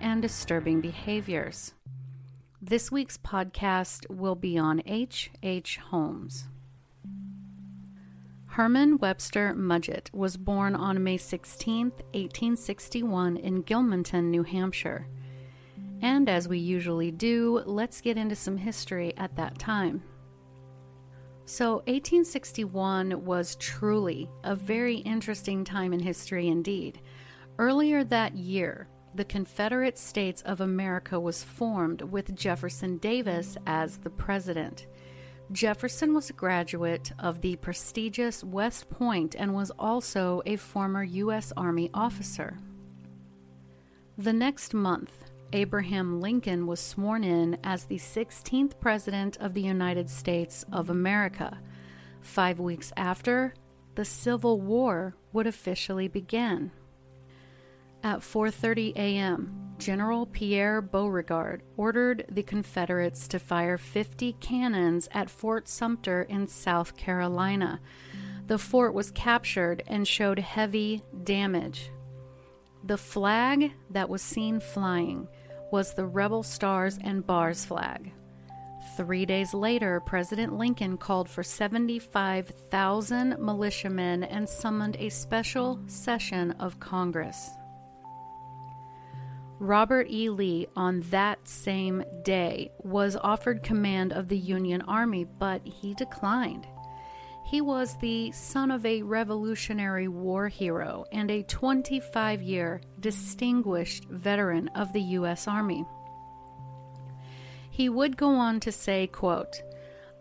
and disturbing behaviors. This week's podcast will be on H. H. Holmes. Herman Webster Mudgett was born on May 16, 1861, in Gilmanton, New Hampshire. And as we usually do, let's get into some history at that time. So, 1861 was truly a very interesting time in history indeed. Earlier that year, the Confederate States of America was formed with Jefferson Davis as the president. Jefferson was a graduate of the prestigious West Point and was also a former U.S. Army officer. The next month, Abraham Lincoln was sworn in as the 16th President of the United States of America. Five weeks after, the Civil War would officially begin. At 4:30 a.m., General Pierre Beauregard ordered the Confederates to fire 50 cannons at Fort Sumter in South Carolina. The fort was captured and showed heavy damage. The flag that was seen flying was the Rebel Stars and Bars flag. Three days later, President Lincoln called for 75,000 militiamen and summoned a special session of Congress. Robert E. Lee, on that same day, was offered command of the Union Army, but he declined. He was the son of a Revolutionary War hero and a 25 year distinguished veteran of the U.S. Army. He would go on to say, quote,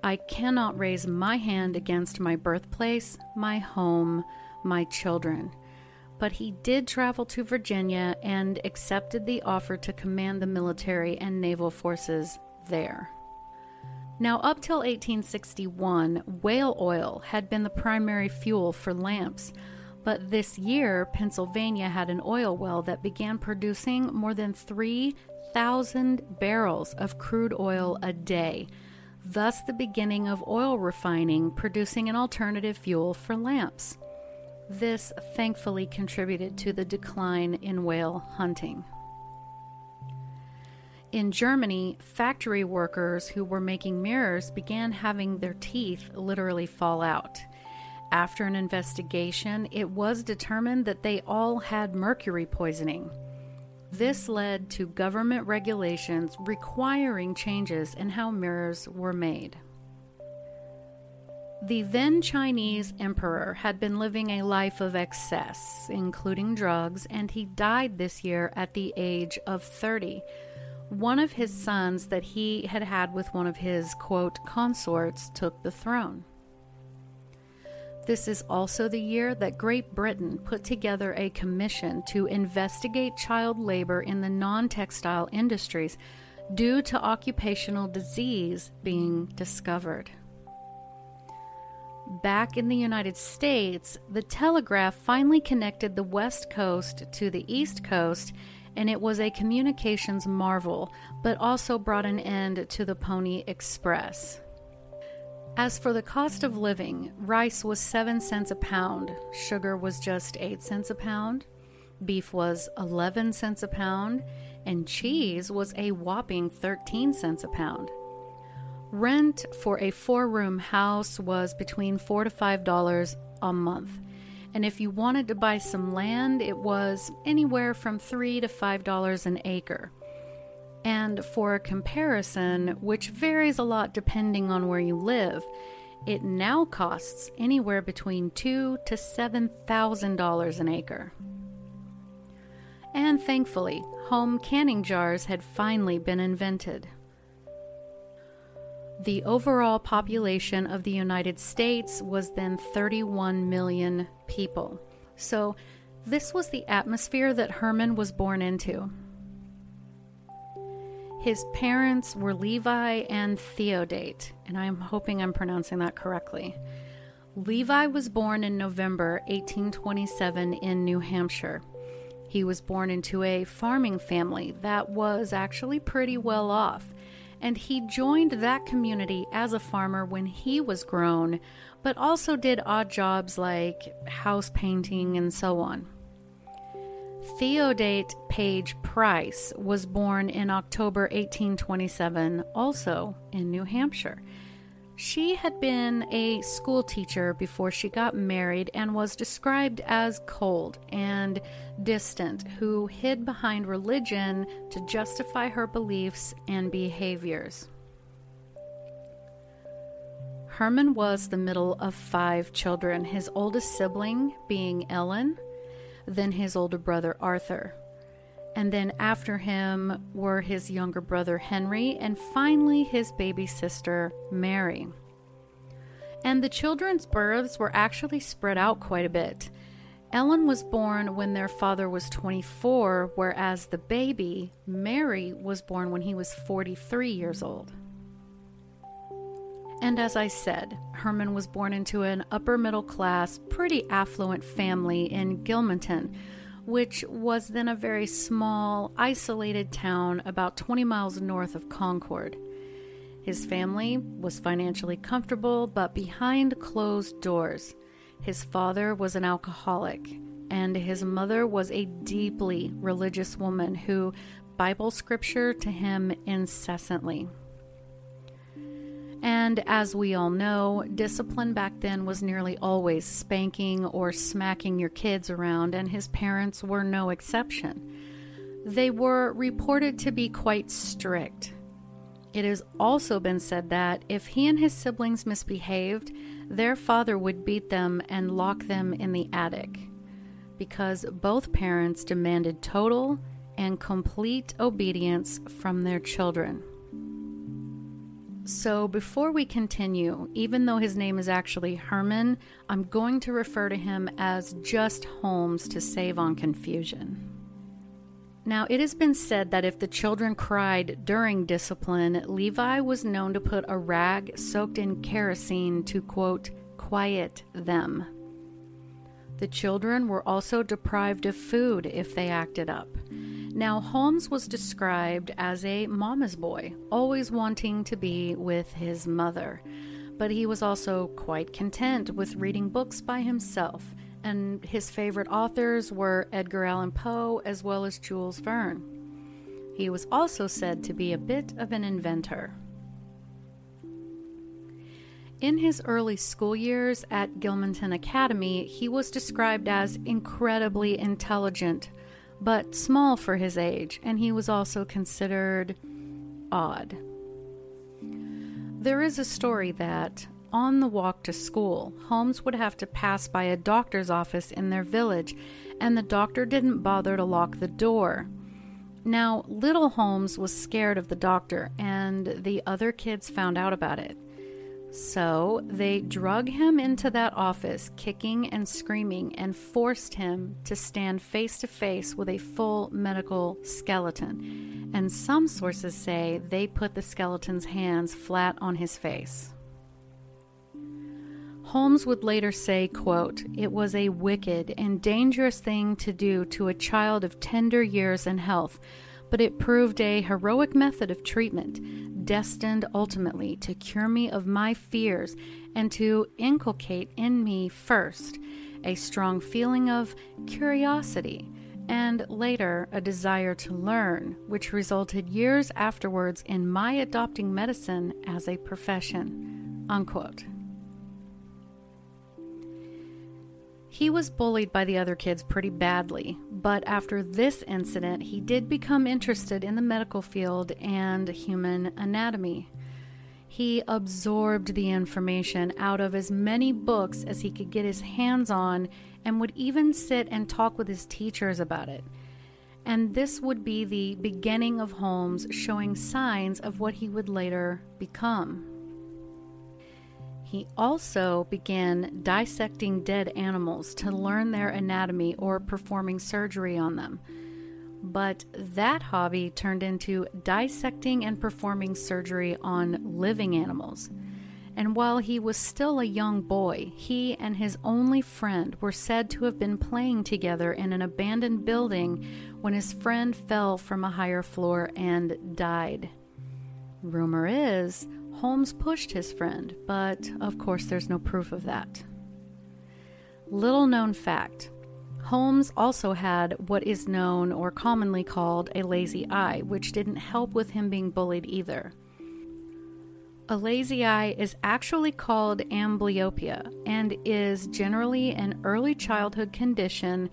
I cannot raise my hand against my birthplace, my home, my children but he did travel to Virginia and accepted the offer to command the military and naval forces there. Now, up till 1861, whale oil had been the primary fuel for lamps, but this year, Pennsylvania had an oil well that began producing more than 3,000 barrels of crude oil a day, thus, the beginning of oil refining, producing an alternative fuel for lamps. This thankfully contributed to the decline in whale hunting. In Germany, factory workers who were making mirrors began having their teeth literally fall out. After an investigation, it was determined that they all had mercury poisoning. This led to government regulations requiring changes in how mirrors were made. The then Chinese emperor had been living a life of excess, including drugs, and he died this year at the age of 30. One of his sons that he had had with one of his, quote, consorts took the throne. This is also the year that Great Britain put together a commission to investigate child labor in the non textile industries due to occupational disease being discovered. Back in the United States, the telegraph finally connected the West Coast to the East Coast, and it was a communications marvel, but also brought an end to the Pony Express. As for the cost of living, rice was 7 cents a pound, sugar was just 8 cents a pound, beef was 11 cents a pound, and cheese was a whopping 13 cents a pound. Rent for a four room house was between four to five dollars a month. And if you wanted to buy some land, it was anywhere from three to five dollars an acre. And for comparison, which varies a lot depending on where you live, it now costs anywhere between two to seven thousand dollars an acre. And thankfully, home canning jars had finally been invented. The overall population of the United States was then 31 million people. So, this was the atmosphere that Herman was born into. His parents were Levi and Theodate, and I'm hoping I'm pronouncing that correctly. Levi was born in November 1827 in New Hampshire. He was born into a farming family that was actually pretty well off, and he joined that community as a farmer when he was grown, but also did odd jobs like house painting and so on. Theodate Page Price was born in October 1827, also in New Hampshire. She had been a school teacher before she got married and was described as cold and distant, who hid behind religion to justify her beliefs and behaviors. Herman was the middle of five children, his oldest sibling being Ellen, then his older brother Arthur. And then after him were his younger brother Henry, and finally his baby sister Mary. And the children's births were actually spread out quite a bit. Ellen was born when their father was 24, whereas the baby, Mary, was born when he was 43 years old. And as I said, Herman was born into an upper middle class, pretty affluent family in Gilmanton, which was then a very small, isolated town about 20 miles north of Concord. His family was financially comfortable, but behind closed doors. His father was an alcoholic, and his mother was a deeply religious woman who Bible scripture to him incessantly. And as we all know, discipline back then was nearly always spanking or smacking your kids around, and his parents were no exception. They were reported to be quite strict. It has also been said that if he and his siblings misbehaved, their father would beat them and lock them in the attic because both parents demanded total and complete obedience from their children. So, before we continue, even though his name is actually Herman, I'm going to refer to him as just Holmes to save on confusion. Now, it has been said that if the children cried during discipline, Levi was known to put a rag soaked in kerosene to, quote, quiet them. The children were also deprived of food if they acted up. Now, Holmes was described as a mama's boy, always wanting to be with his mother. But he was also quite content with reading books by himself, and his favorite authors were Edgar Allan Poe as well as Jules Verne. He was also said to be a bit of an inventor. In his early school years at Gilmanton Academy, he was described as incredibly intelligent, but small for his age, and he was also considered odd. There is a story that, on the walk to school, Holmes would have to pass by a doctor's office in their village, and the doctor didn't bother to lock the door. Now, little Holmes was scared of the doctor, and the other kids found out about it. So they drug him into that office, kicking and screaming, and forced him to stand face to face with a full medical skeleton. And some sources say they put the skeleton's hands flat on his face. Holmes would later say, quote, It was a wicked and dangerous thing to do to a child of tender years and health, but it proved a heroic method of treatment destined ultimately to cure me of my fears and to inculcate in me first a strong feeling of curiosity and later a desire to learn, which resulted years afterwards in my adopting medicine as a profession. Unquote. He was bullied by the other kids pretty badly, but after this incident, he did become interested in the medical field and human anatomy. He absorbed the information out of as many books as he could get his hands on and would even sit and talk with his teachers about it. And this would be the beginning of Holmes showing signs of what he would later become. He also began dissecting dead animals to learn their anatomy or performing surgery on them. But that hobby turned into dissecting and performing surgery on living animals. And while he was still a young boy, he and his only friend were said to have been playing together in an abandoned building when his friend fell from a higher floor and died. Rumor is Holmes pushed his friend, but of course there's no proof of that. Little known fact Holmes also had what is known or commonly called a lazy eye, which didn't help with him being bullied either. A lazy eye is actually called amblyopia and is generally an early childhood condition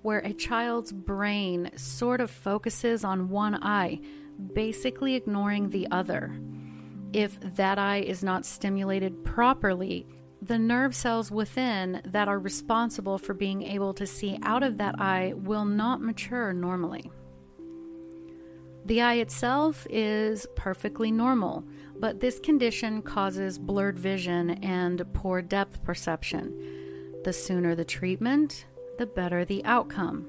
where a child's brain sort of focuses on one eye, basically ignoring the other. If that eye is not stimulated properly, the nerve cells within that are responsible for being able to see out of that eye will not mature normally. The eye itself is perfectly normal, but this condition causes blurred vision and poor depth perception. The sooner the treatment, the better the outcome.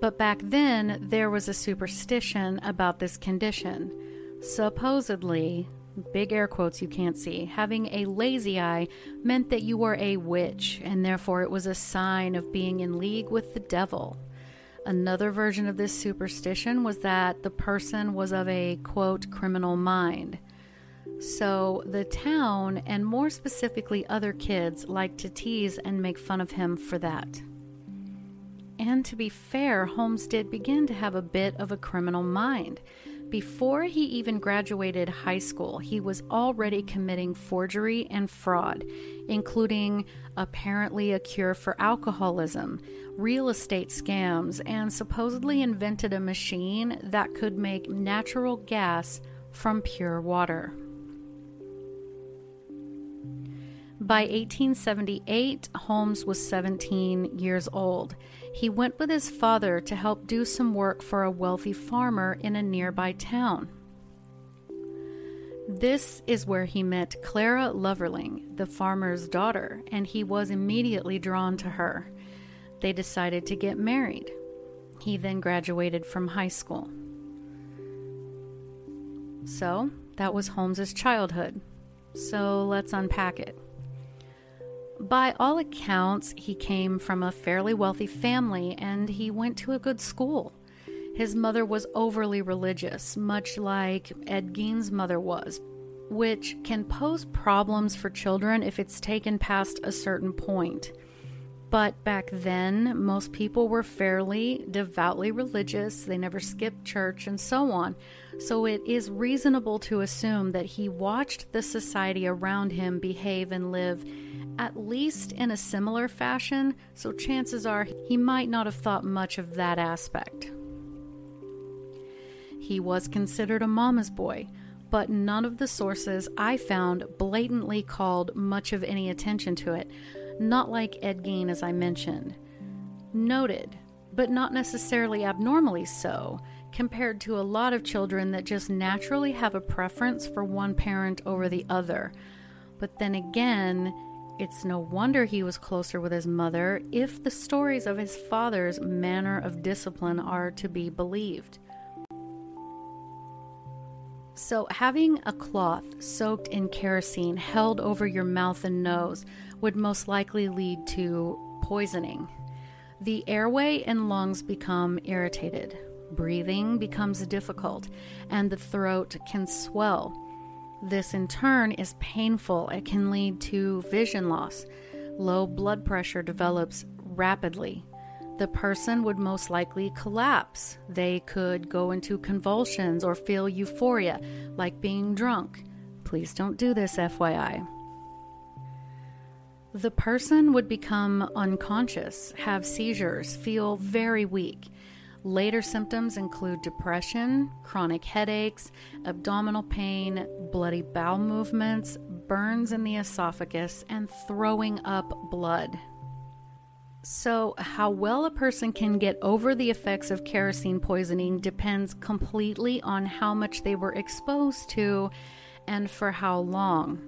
But back then, there was a superstition about this condition. Supposedly, big air quotes you can't see, having a lazy eye meant that you were a witch, and therefore it was a sign of being in league with the devil. Another version of this superstition was that the person was of a quote criminal mind. So the town, and more specifically other kids, liked to tease and make fun of him for that. And to be fair, Holmes did begin to have a bit of a criminal mind. Before he even graduated high school, he was already committing forgery and fraud, including apparently a cure for alcoholism, real estate scams, and supposedly invented a machine that could make natural gas from pure water. By 1878, Holmes was 17 years old. He went with his father to help do some work for a wealthy farmer in a nearby town. This is where he met Clara Lovering, the farmer's daughter, and he was immediately drawn to her. They decided to get married. He then graduated from high school. So, that was Holmes's childhood. So, let's unpack it. By all accounts, he came from a fairly wealthy family and he went to a good school. His mother was overly religious, much like Ed Gein's mother was, which can pose problems for children if it's taken past a certain point. But back then, most people were fairly devoutly religious, they never skipped church, and so on. So it is reasonable to assume that he watched the society around him behave and live at least in a similar fashion, so chances are he might not have thought much of that aspect. He was considered a mama's boy, but none of the sources I found blatantly called much of any attention to it, not like Ed Gein, as I mentioned. Noted, but not necessarily abnormally so, compared to a lot of children that just naturally have a preference for one parent over the other. But then again, it's no wonder he was closer with his mother if the stories of his father's manner of discipline are to be believed. So, having a cloth soaked in kerosene held over your mouth and nose would most likely lead to poisoning. The airway and lungs become irritated, breathing becomes difficult, and the throat can swell this in turn is painful. It can lead to vision loss. Low blood pressure develops rapidly. The person would most likely collapse. They could go into convulsions or feel euphoria, like being drunk. Please don't do this, FYI. the person would become unconscious, have seizures, feel very weak. Later symptoms include depression, chronic headaches, abdominal pain, bloody bowel movements, burns in the esophagus, and throwing up blood. So, how well a person can get over the effects of kerosene poisoning depends completely on how much they were exposed to and for how long.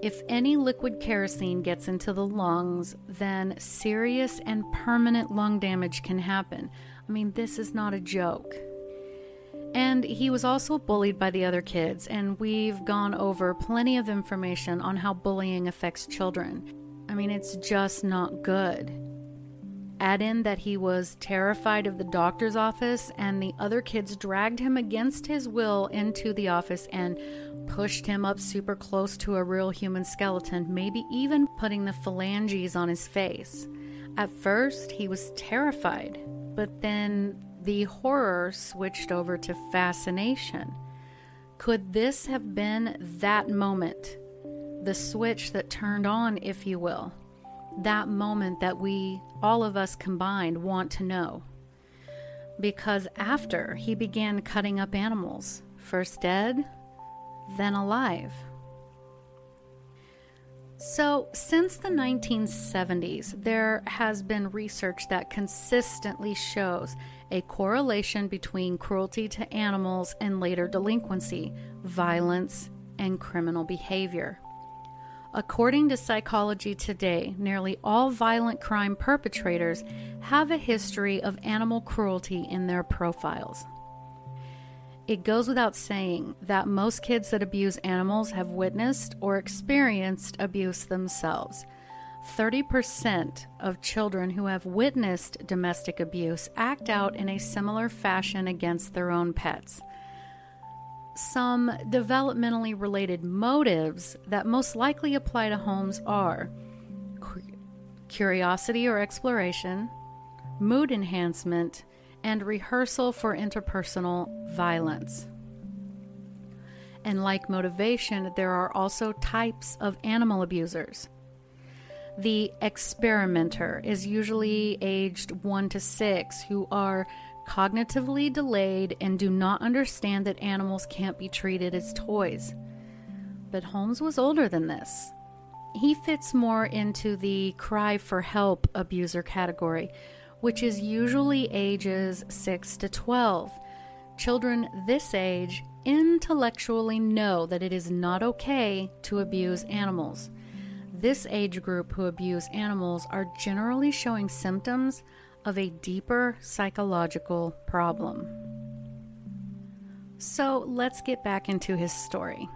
If any liquid kerosene gets into the lungs, then serious and permanent lung damage can happen. I mean, this is not a joke. And he was also bullied by the other kids, and we've gone over plenty of information on how bullying affects children. I mean, it's just not good. Add in that he was terrified of the doctor's office, and the other kids dragged him against his will into the office and pushed him up super close to a real human skeleton, maybe even putting the phalanges on his face. At first, he was terrified, but then the horror switched over to fascination. Could this have been that moment? The switch that turned on, if you will. That moment that we, all of us combined, want to know. Because after he began cutting up animals, first dead, then alive. So, since the 1970s, there has been research that consistently shows a correlation between cruelty to animals and later delinquency, violence, and criminal behavior. According to Psychology Today, nearly all violent crime perpetrators have a history of animal cruelty in their profiles. It goes without saying that most kids that abuse animals have witnessed or experienced abuse themselves. 30% of children who have witnessed domestic abuse act out in a similar fashion against their own pets. Some developmentally related motives that most likely apply to Holmes are curiosity or exploration, mood enhancement, and rehearsal for interpersonal violence. And like motivation, there are also types of animal abusers. The experimenter is usually aged 1 to 6 who are cognitively delayed and do not understand that animals can't be treated as toys. But Holmes was older than this. He fits more into the cry for help abuser category, which is usually ages 6 to 12. Children this age intellectually know that it is not okay to abuse animals. This age group who abuse animals are generally showing symptoms of a deeper psychological problem. So let's get back into his story.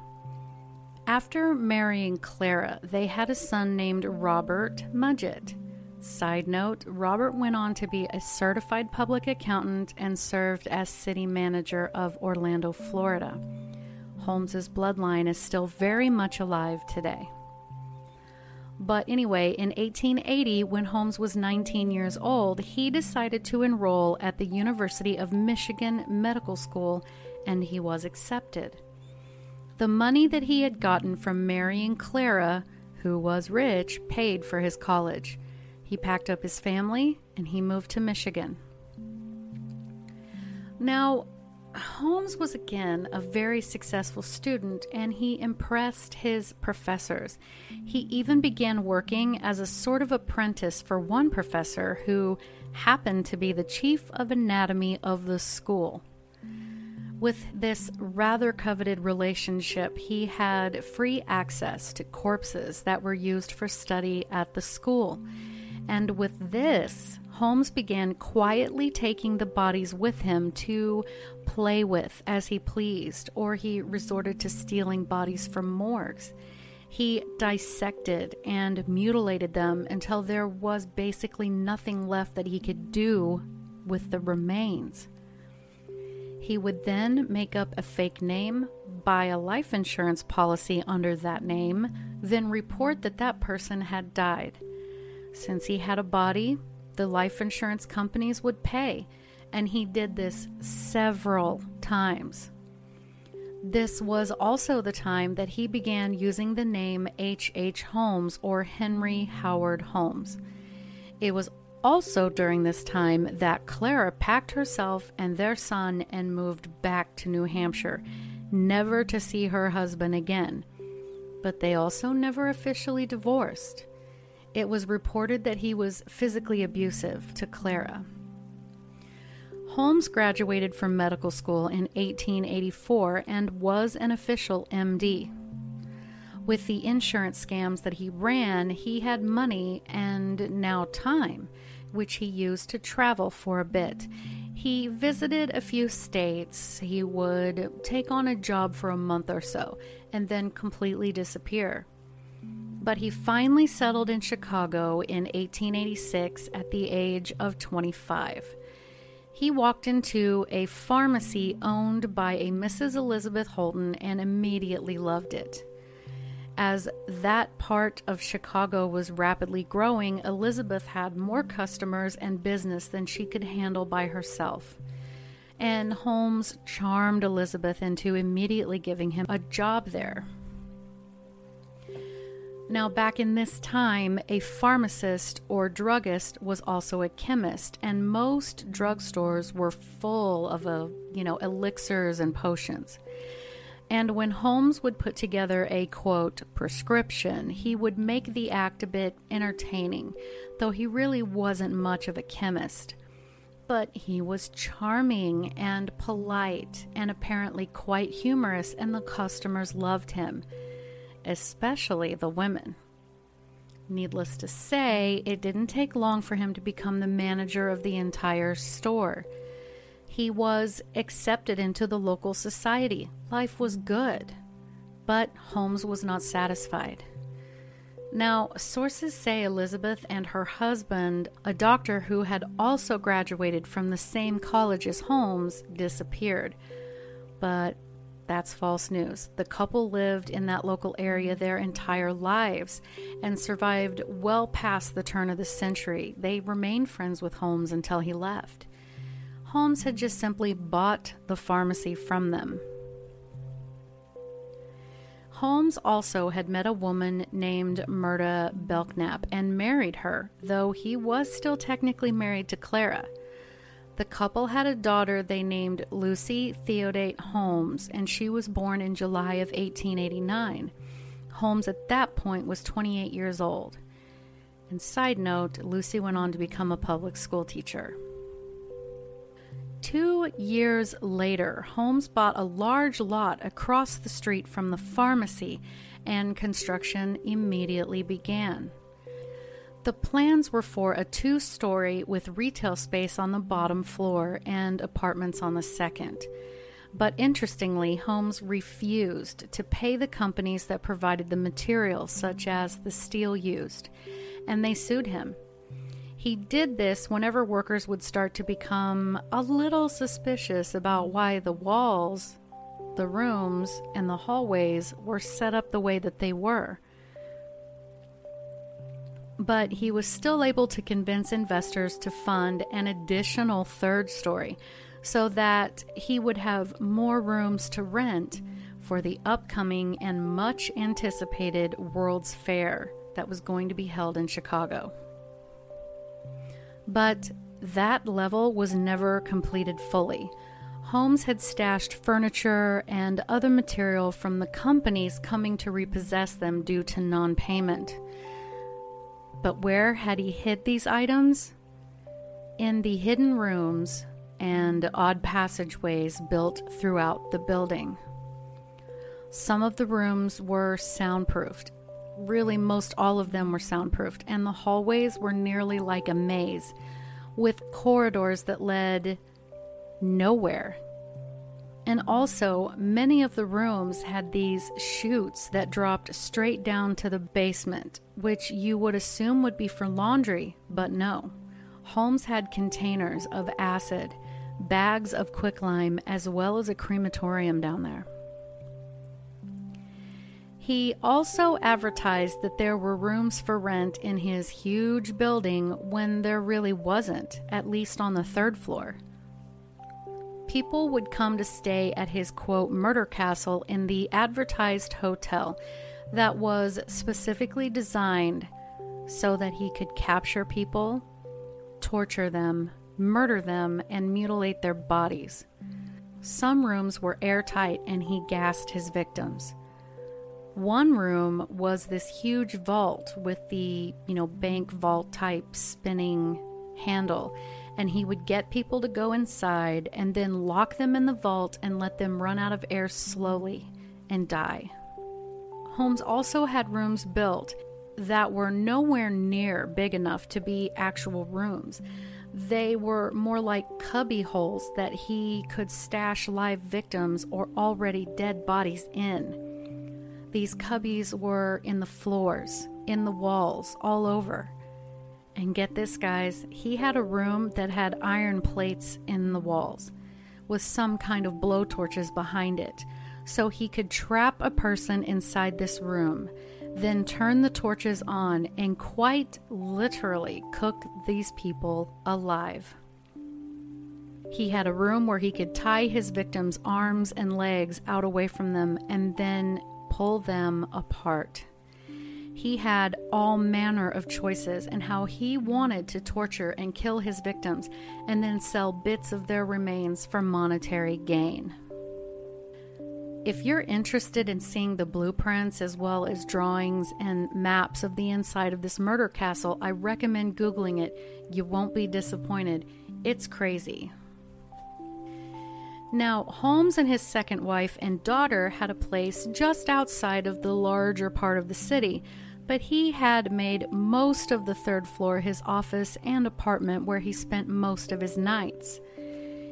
After marrying Clara, they had a son named Robert Mudgett. Side note Robert went on to be a certified public accountant and served as city manager of Orlando, Florida. Holmes's bloodline is still very much alive today. But anyway, in 1880, when Holmes was 19 years old, he decided to enroll at the University of Michigan Medical School and he was accepted. The money that he had gotten from marrying Clara, who was rich, paid for his college. He packed up his family and he moved to Michigan. Now, Holmes was again a very successful student and he impressed his professors. He even began working as a sort of apprentice for one professor who happened to be the chief of anatomy of the school. With this rather coveted relationship, he had free access to corpses that were used for study at the school. And with this, Holmes began quietly taking the bodies with him to play with as he pleased, or he resorted to stealing bodies from morgues. He dissected and mutilated them until there was basically nothing left that he could do with the remains. He would then make up a fake name, buy a life insurance policy under that name, then report that that person had died. Since he had a body, the life insurance companies would pay, and he did this several times. This was also the time that he began using the name H. H. Holmes or Henry Howard Holmes. It was also during this time that Clara packed herself and their son and moved back to New Hampshire, never to see her husband again. But they also never officially divorced. It was reported that he was physically abusive to Clara. Holmes graduated from medical school in 1884 and was an official MD. With the insurance scams that he ran, he had money and now time, which he used to travel for a bit. He visited a few states. He would take on a job for a month or so and then completely disappear. But he finally settled in Chicago in 1886 at the age of 25 he walked into a pharmacy owned by a Mrs. Elizabeth Holton and immediately loved it. As that part of Chicago was rapidly growing, Elizabeth had more customers and business than she could handle by herself. And Holmes charmed Elizabeth into immediately giving him a job there. Now, back in this time, a pharmacist or druggist was also a chemist, and most drugstores were full of, a, you know, elixirs and potions. And when Holmes would put together a quote prescription, he would make the act a bit entertaining, though he really wasn't much of a chemist. But he was charming and polite and apparently quite humorous, and the customers loved him especially the women. Needless to say, it didn't take long for him to become the manager of the entire store. He was accepted into the local society. Life was good. But Holmes was not satisfied. Now, sources say Elizabeth and her husband, a doctor who had also graduated from the same college as Holmes, disappeared. But that's false news. The couple lived in that local area their entire lives and survived well past the turn of the century. They remained friends with Holmes until he left. Holmes had just simply bought the pharmacy from them. Holmes also had met a woman named Myrta Belknap and married her, though he was still technically married to Clara. The couple had a daughter they named Lucy Theodate Holmes, and she was born in July of 1889. Holmes at that point was 28 years old. And side note, Lucy went on to become a public school teacher. Two years later, Holmes bought a large lot across the street from the pharmacy, and construction immediately began. The plans were for a two story with retail space on the bottom floor and apartments on the second. But interestingly, Holmes refused to pay the companies that provided the materials, such as the steel used, and they sued him. He did this whenever workers would start to become a little suspicious about why the walls, the rooms, and the hallways were set up the way that they were but he was still able to convince investors to fund an additional third story so that he would have more rooms to rent for the upcoming and much anticipated World's Fair that was going to be held in Chicago. But that level was never completed fully. Holmes had stashed furniture and other material from the companies coming to repossess them due to non payment. But where had he hid these items? In the hidden rooms and odd passageways built throughout the building. Some of the rooms were soundproofed. Really, most all of them were soundproofed, and the hallways were nearly like a maze, with corridors that led nowhere and also, many of the rooms had these chutes that dropped straight down to the basement, which you would assume would be for laundry, but no. Holmes had containers of acid, bags of quicklime, as well as a crematorium down there. He also advertised that there were rooms for rent in his huge building when there really wasn't, at least on the third floor people would come to stay at his quote murder castle in the advertised hotel that was specifically designed so that he could capture people, torture them, murder them, and mutilate their bodies. Some rooms were airtight and he gassed his victims. One room was this huge vault with the, you know, bank vault type spinning handle, and he would get people to go inside and then lock them in the vault and let them run out of air slowly and die. Holmes also had rooms built that were nowhere near big enough to be actual rooms. They were more like cubby holes that he could stash live victims or already dead bodies in. These cubbies were in the floors, in the walls, all over. And get this, guys, he had a room that had iron plates in the walls with some kind of blowtorches behind it. So he could trap a person inside this room, then turn the torches on and quite literally cook these people alive. He had a room where he could tie his victims' arms and legs out away from them and then pull them apart. He had all manner of choices and how he wanted to torture and kill his victims and then sell bits of their remains for monetary gain. If you're interested in seeing the blueprints as well as drawings and maps of the inside of this murder castle, I recommend Googling it. You won't be disappointed. It's crazy. Now, Holmes and his second wife and daughter had a place just outside of the larger part of the city, but he had made most of the third floor his office and apartment where he spent most of his nights.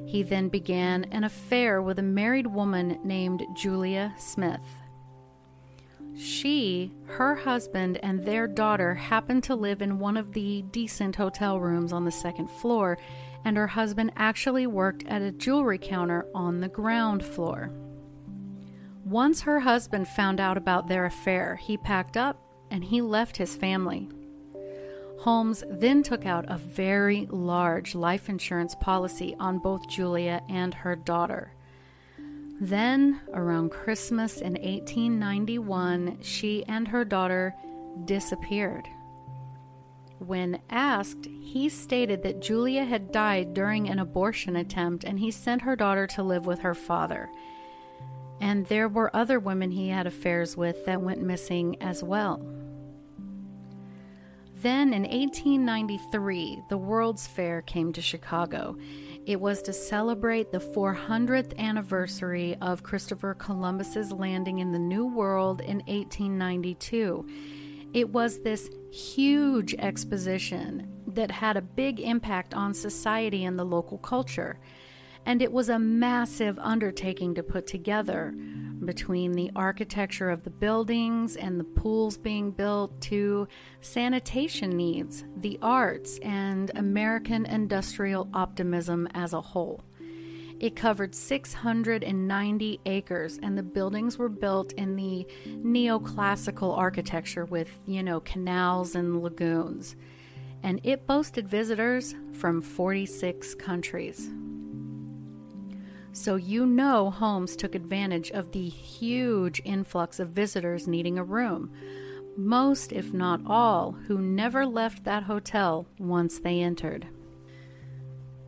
He then began an affair with a married woman named Julia Smith. She, her husband, and their daughter happened to live in one of the decent hotel rooms on the second floor and her husband actually worked at a jewelry counter on the ground floor. Once her husband found out about their affair, he packed up and he left his family. Holmes then took out a very large life insurance policy on both Julia and her daughter. Then, around Christmas in 1891, she and her daughter disappeared. When asked, he stated that Julia had died during an abortion attempt and he sent her daughter to live with her father. And there were other women he had affairs with that went missing as well. Then in 1893, the World's Fair came to Chicago. It was to celebrate the 400th anniversary of Christopher Columbus's landing in the New World in 1892. It was this huge exposition that had a big impact on society and the local culture. And it was a massive undertaking to put together between the architecture of the buildings and the pools being built to sanitation needs, the arts, and American industrial optimism as a whole. It covered 690 acres, and the buildings were built in the neoclassical architecture with, you know, canals and lagoons. And it boasted visitors from 46 countries. So you know Holmes took advantage of the huge influx of visitors needing a room. Most, if not all, who never left that hotel once they entered.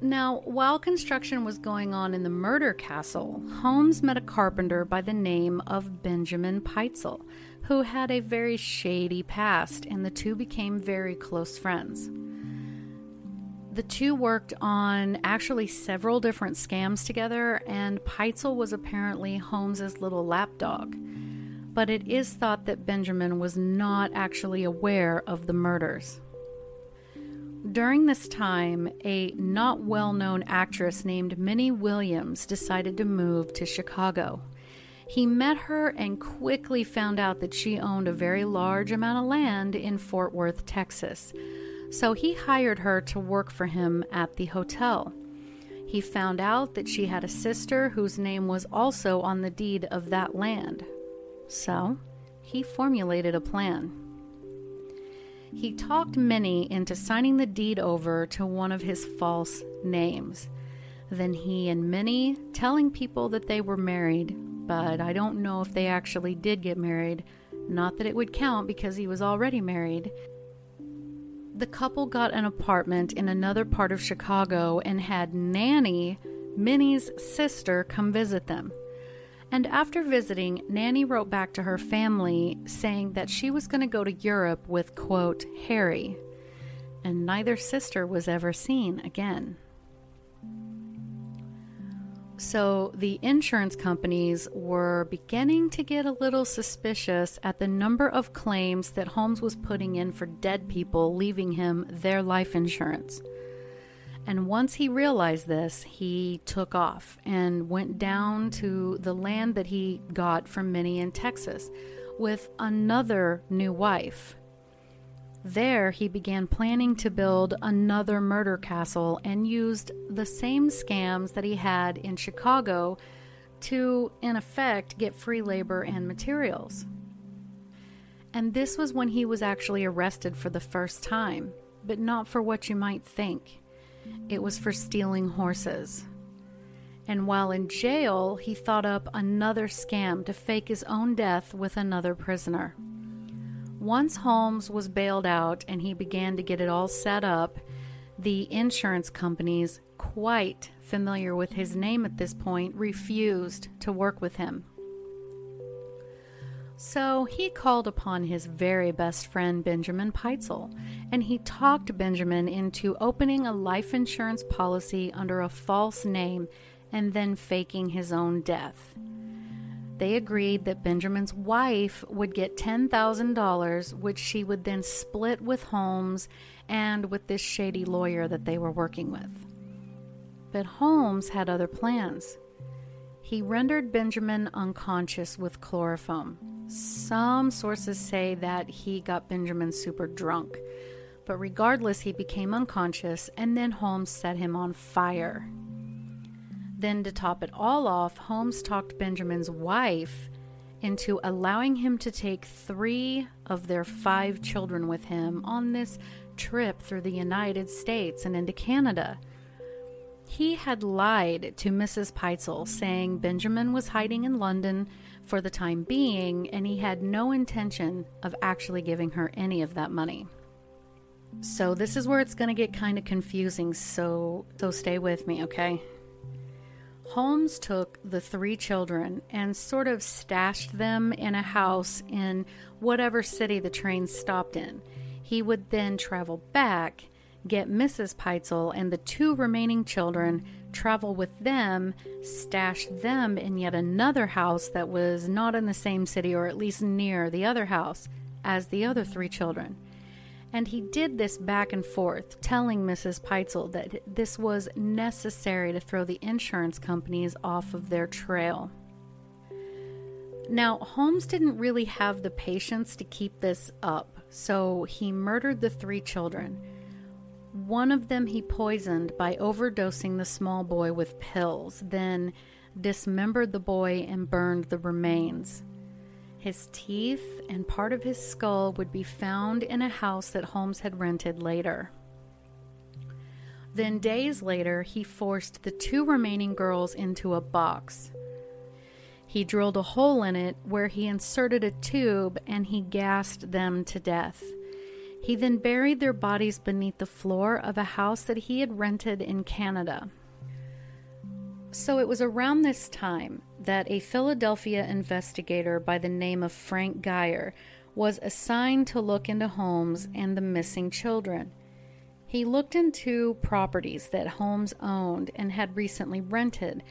Now, while construction was going on in the murder castle, Holmes met a carpenter by the name of Benjamin Pitezel, who had a very shady past, and the two became very close friends. The two worked on actually several different scams together, and Pitezel was apparently Holmes's little lapdog. But it is thought that Benjamin was not actually aware of the murders. During this time, a not well known actress named Minnie Williams decided to move to Chicago. He met her and quickly found out that she owned a very large amount of land in Fort Worth, Texas. So he hired her to work for him at the hotel. He found out that she had a sister whose name was also on the deed of that land. So he formulated a plan. He talked Minnie into signing the deed over to one of his false names. Then he and Minnie telling people that they were married, but I don't know if they actually did get married. Not that it would count because he was already married. The couple got an apartment in another part of Chicago and had Nannie, Minnie's sister, come visit them. And after visiting, Nannie wrote back to her family saying that she was going to go to Europe with, quote, Harry. And neither sister was ever seen again. So the insurance companies were beginning to get a little suspicious at the number of claims that Holmes was putting in for dead people leaving him their life insurance. And once he realized this, he took off and went down to the land that he got from Minnie in Texas with another new wife. There, he began planning to build another murder castle and used the same scams that he had in Chicago to, in effect, get free labor and materials. And this was when he was actually arrested for the first time, but not for what you might think. It was for stealing horses. And while in jail, he thought up another scam to fake his own death with another prisoner. Once Holmes was bailed out and he began to get it all set up, the insurance companies, quite familiar with his name at this point, refused to work with him. So he called upon his very best friend Benjamin Pitezel, and he talked Benjamin into opening a life insurance policy under a false name and then faking his own death they agreed that Benjamin's wife would get $10,000, which she would then split with Holmes and with this shady lawyer that they were working with. But Holmes had other plans. He rendered Benjamin unconscious with chloroform. Some sources say that he got Benjamin super drunk, but regardless, he became unconscious and then Holmes set him on fire. Then, to top it all off, Holmes talked Benjamin's wife into allowing him to take three of their five children with him on this trip through the United States and into Canada. He had lied to Mrs. Pitezel, saying Benjamin was hiding in London for the time being, and he had no intention of actually giving her any of that money. So this is where it's going to get kind of confusing, so so stay with me, okay? Holmes took the three children and sort of stashed them in a house in whatever city the train stopped in. He would then travel back, get Mrs. Pitezel and the two remaining children, travel with them, stash them in yet another house that was not in the same city or at least near the other house as the other three children. And he did this back and forth, telling Mrs. Pitezel that this was necessary to throw the insurance companies off of their trail. Now, Holmes didn't really have the patience to keep this up, so he murdered the three children. One of them he poisoned by overdosing the small boy with pills, then dismembered the boy and burned the remains. His teeth and part of his skull would be found in a house that Holmes had rented later. Then, days later, he forced the two remaining girls into a box. He drilled a hole in it where he inserted a tube and he gassed them to death. He then buried their bodies beneath the floor of a house that he had rented in Canada. So it was around this time that a Philadelphia investigator by the name of Frank Geyer was assigned to look into Holmes and the missing children. He looked into properties that Holmes owned and had recently rented,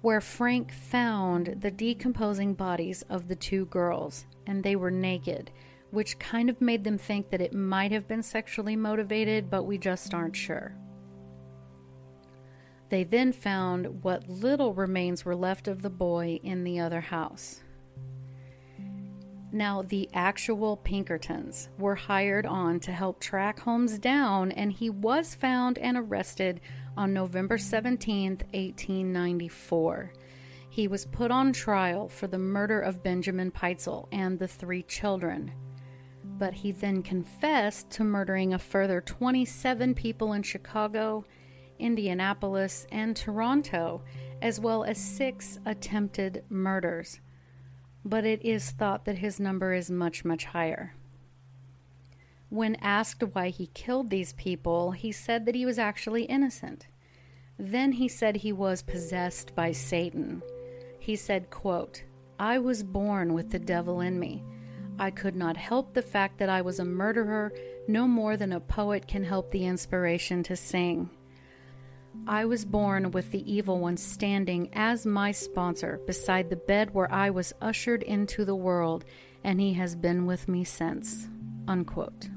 where Frank found the decomposing bodies of the two girls, and they were naked, which kind of made them think that it might have been sexually motivated, but we just aren't sure. They then found what little remains were left of the boy in the other house. Now, the actual Pinkertons were hired on to help track Holmes down, and he was found and arrested on November 17, 1894. He was put on trial for the murder of Benjamin Pitezel and the three children. But he then confessed to murdering a further 27 people in Chicago Indianapolis, and Toronto, as well as six attempted murders. But it is thought that his number is much, much higher. When asked why he killed these people, he said that he was actually innocent. Then he said he was possessed by Satan. He said, quote, I was born with the devil in me. I could not help the fact that I was a murderer no more than a poet can help the inspiration to sing. I was born with the evil one standing as my sponsor beside the bed where I was ushered into the world, and he has been with me since. Unquote.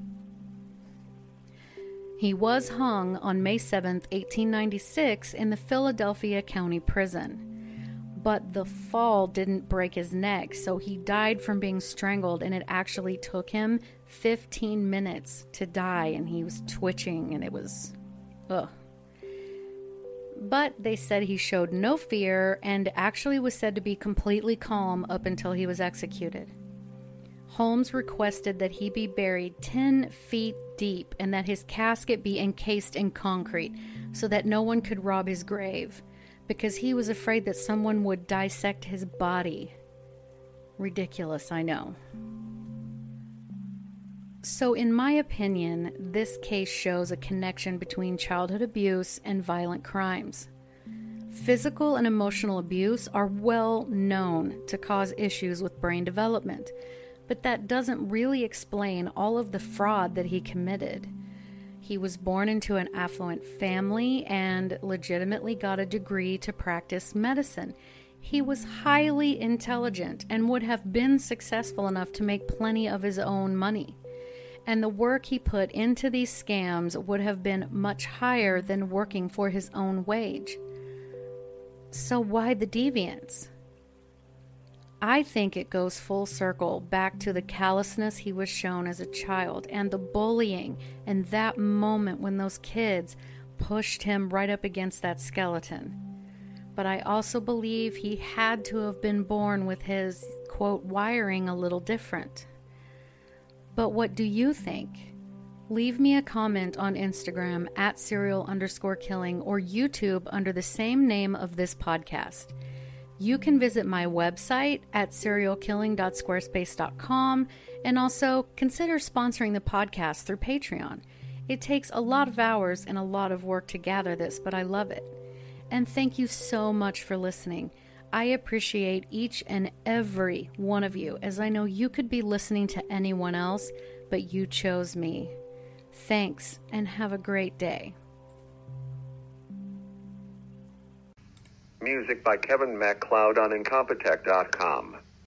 He was hung on May 7, 1896, in the Philadelphia County Prison. But the fall didn't break his neck, so he died from being strangled, and it actually took him 15 minutes to die, and he was twitching, and it was. Ugh. But they said he showed no fear and actually was said to be completely calm up until he was executed. Holmes requested that he be buried 10 feet deep and that his casket be encased in concrete so that no one could rob his grave because he was afraid that someone would dissect his body. Ridiculous, I know. So, in my opinion, this case shows a connection between childhood abuse and violent crimes. Physical and emotional abuse are well known to cause issues with brain development, but that doesn't really explain all of the fraud that he committed. He was born into an affluent family and legitimately got a degree to practice medicine. He was highly intelligent and would have been successful enough to make plenty of his own money. And the work he put into these scams would have been much higher than working for his own wage. So, why the deviance? I think it goes full circle back to the callousness he was shown as a child and the bullying and that moment when those kids pushed him right up against that skeleton. But I also believe he had to have been born with his, quote, wiring a little different. But what do you think? Leave me a comment on Instagram at serial underscore killing or YouTube under the same name of this podcast you can visit my website at serialkilling.squarespace.com and also consider sponsoring the podcast through Patreon. It takes a lot of hours and a lot of work to gather this, but I love it. And thank you so much for listening. I appreciate each and every one of you, as I know you could be listening to anyone else, but you chose me. Thanks, and have a great day. Music by Kevin MacLeod on Incompetech.com.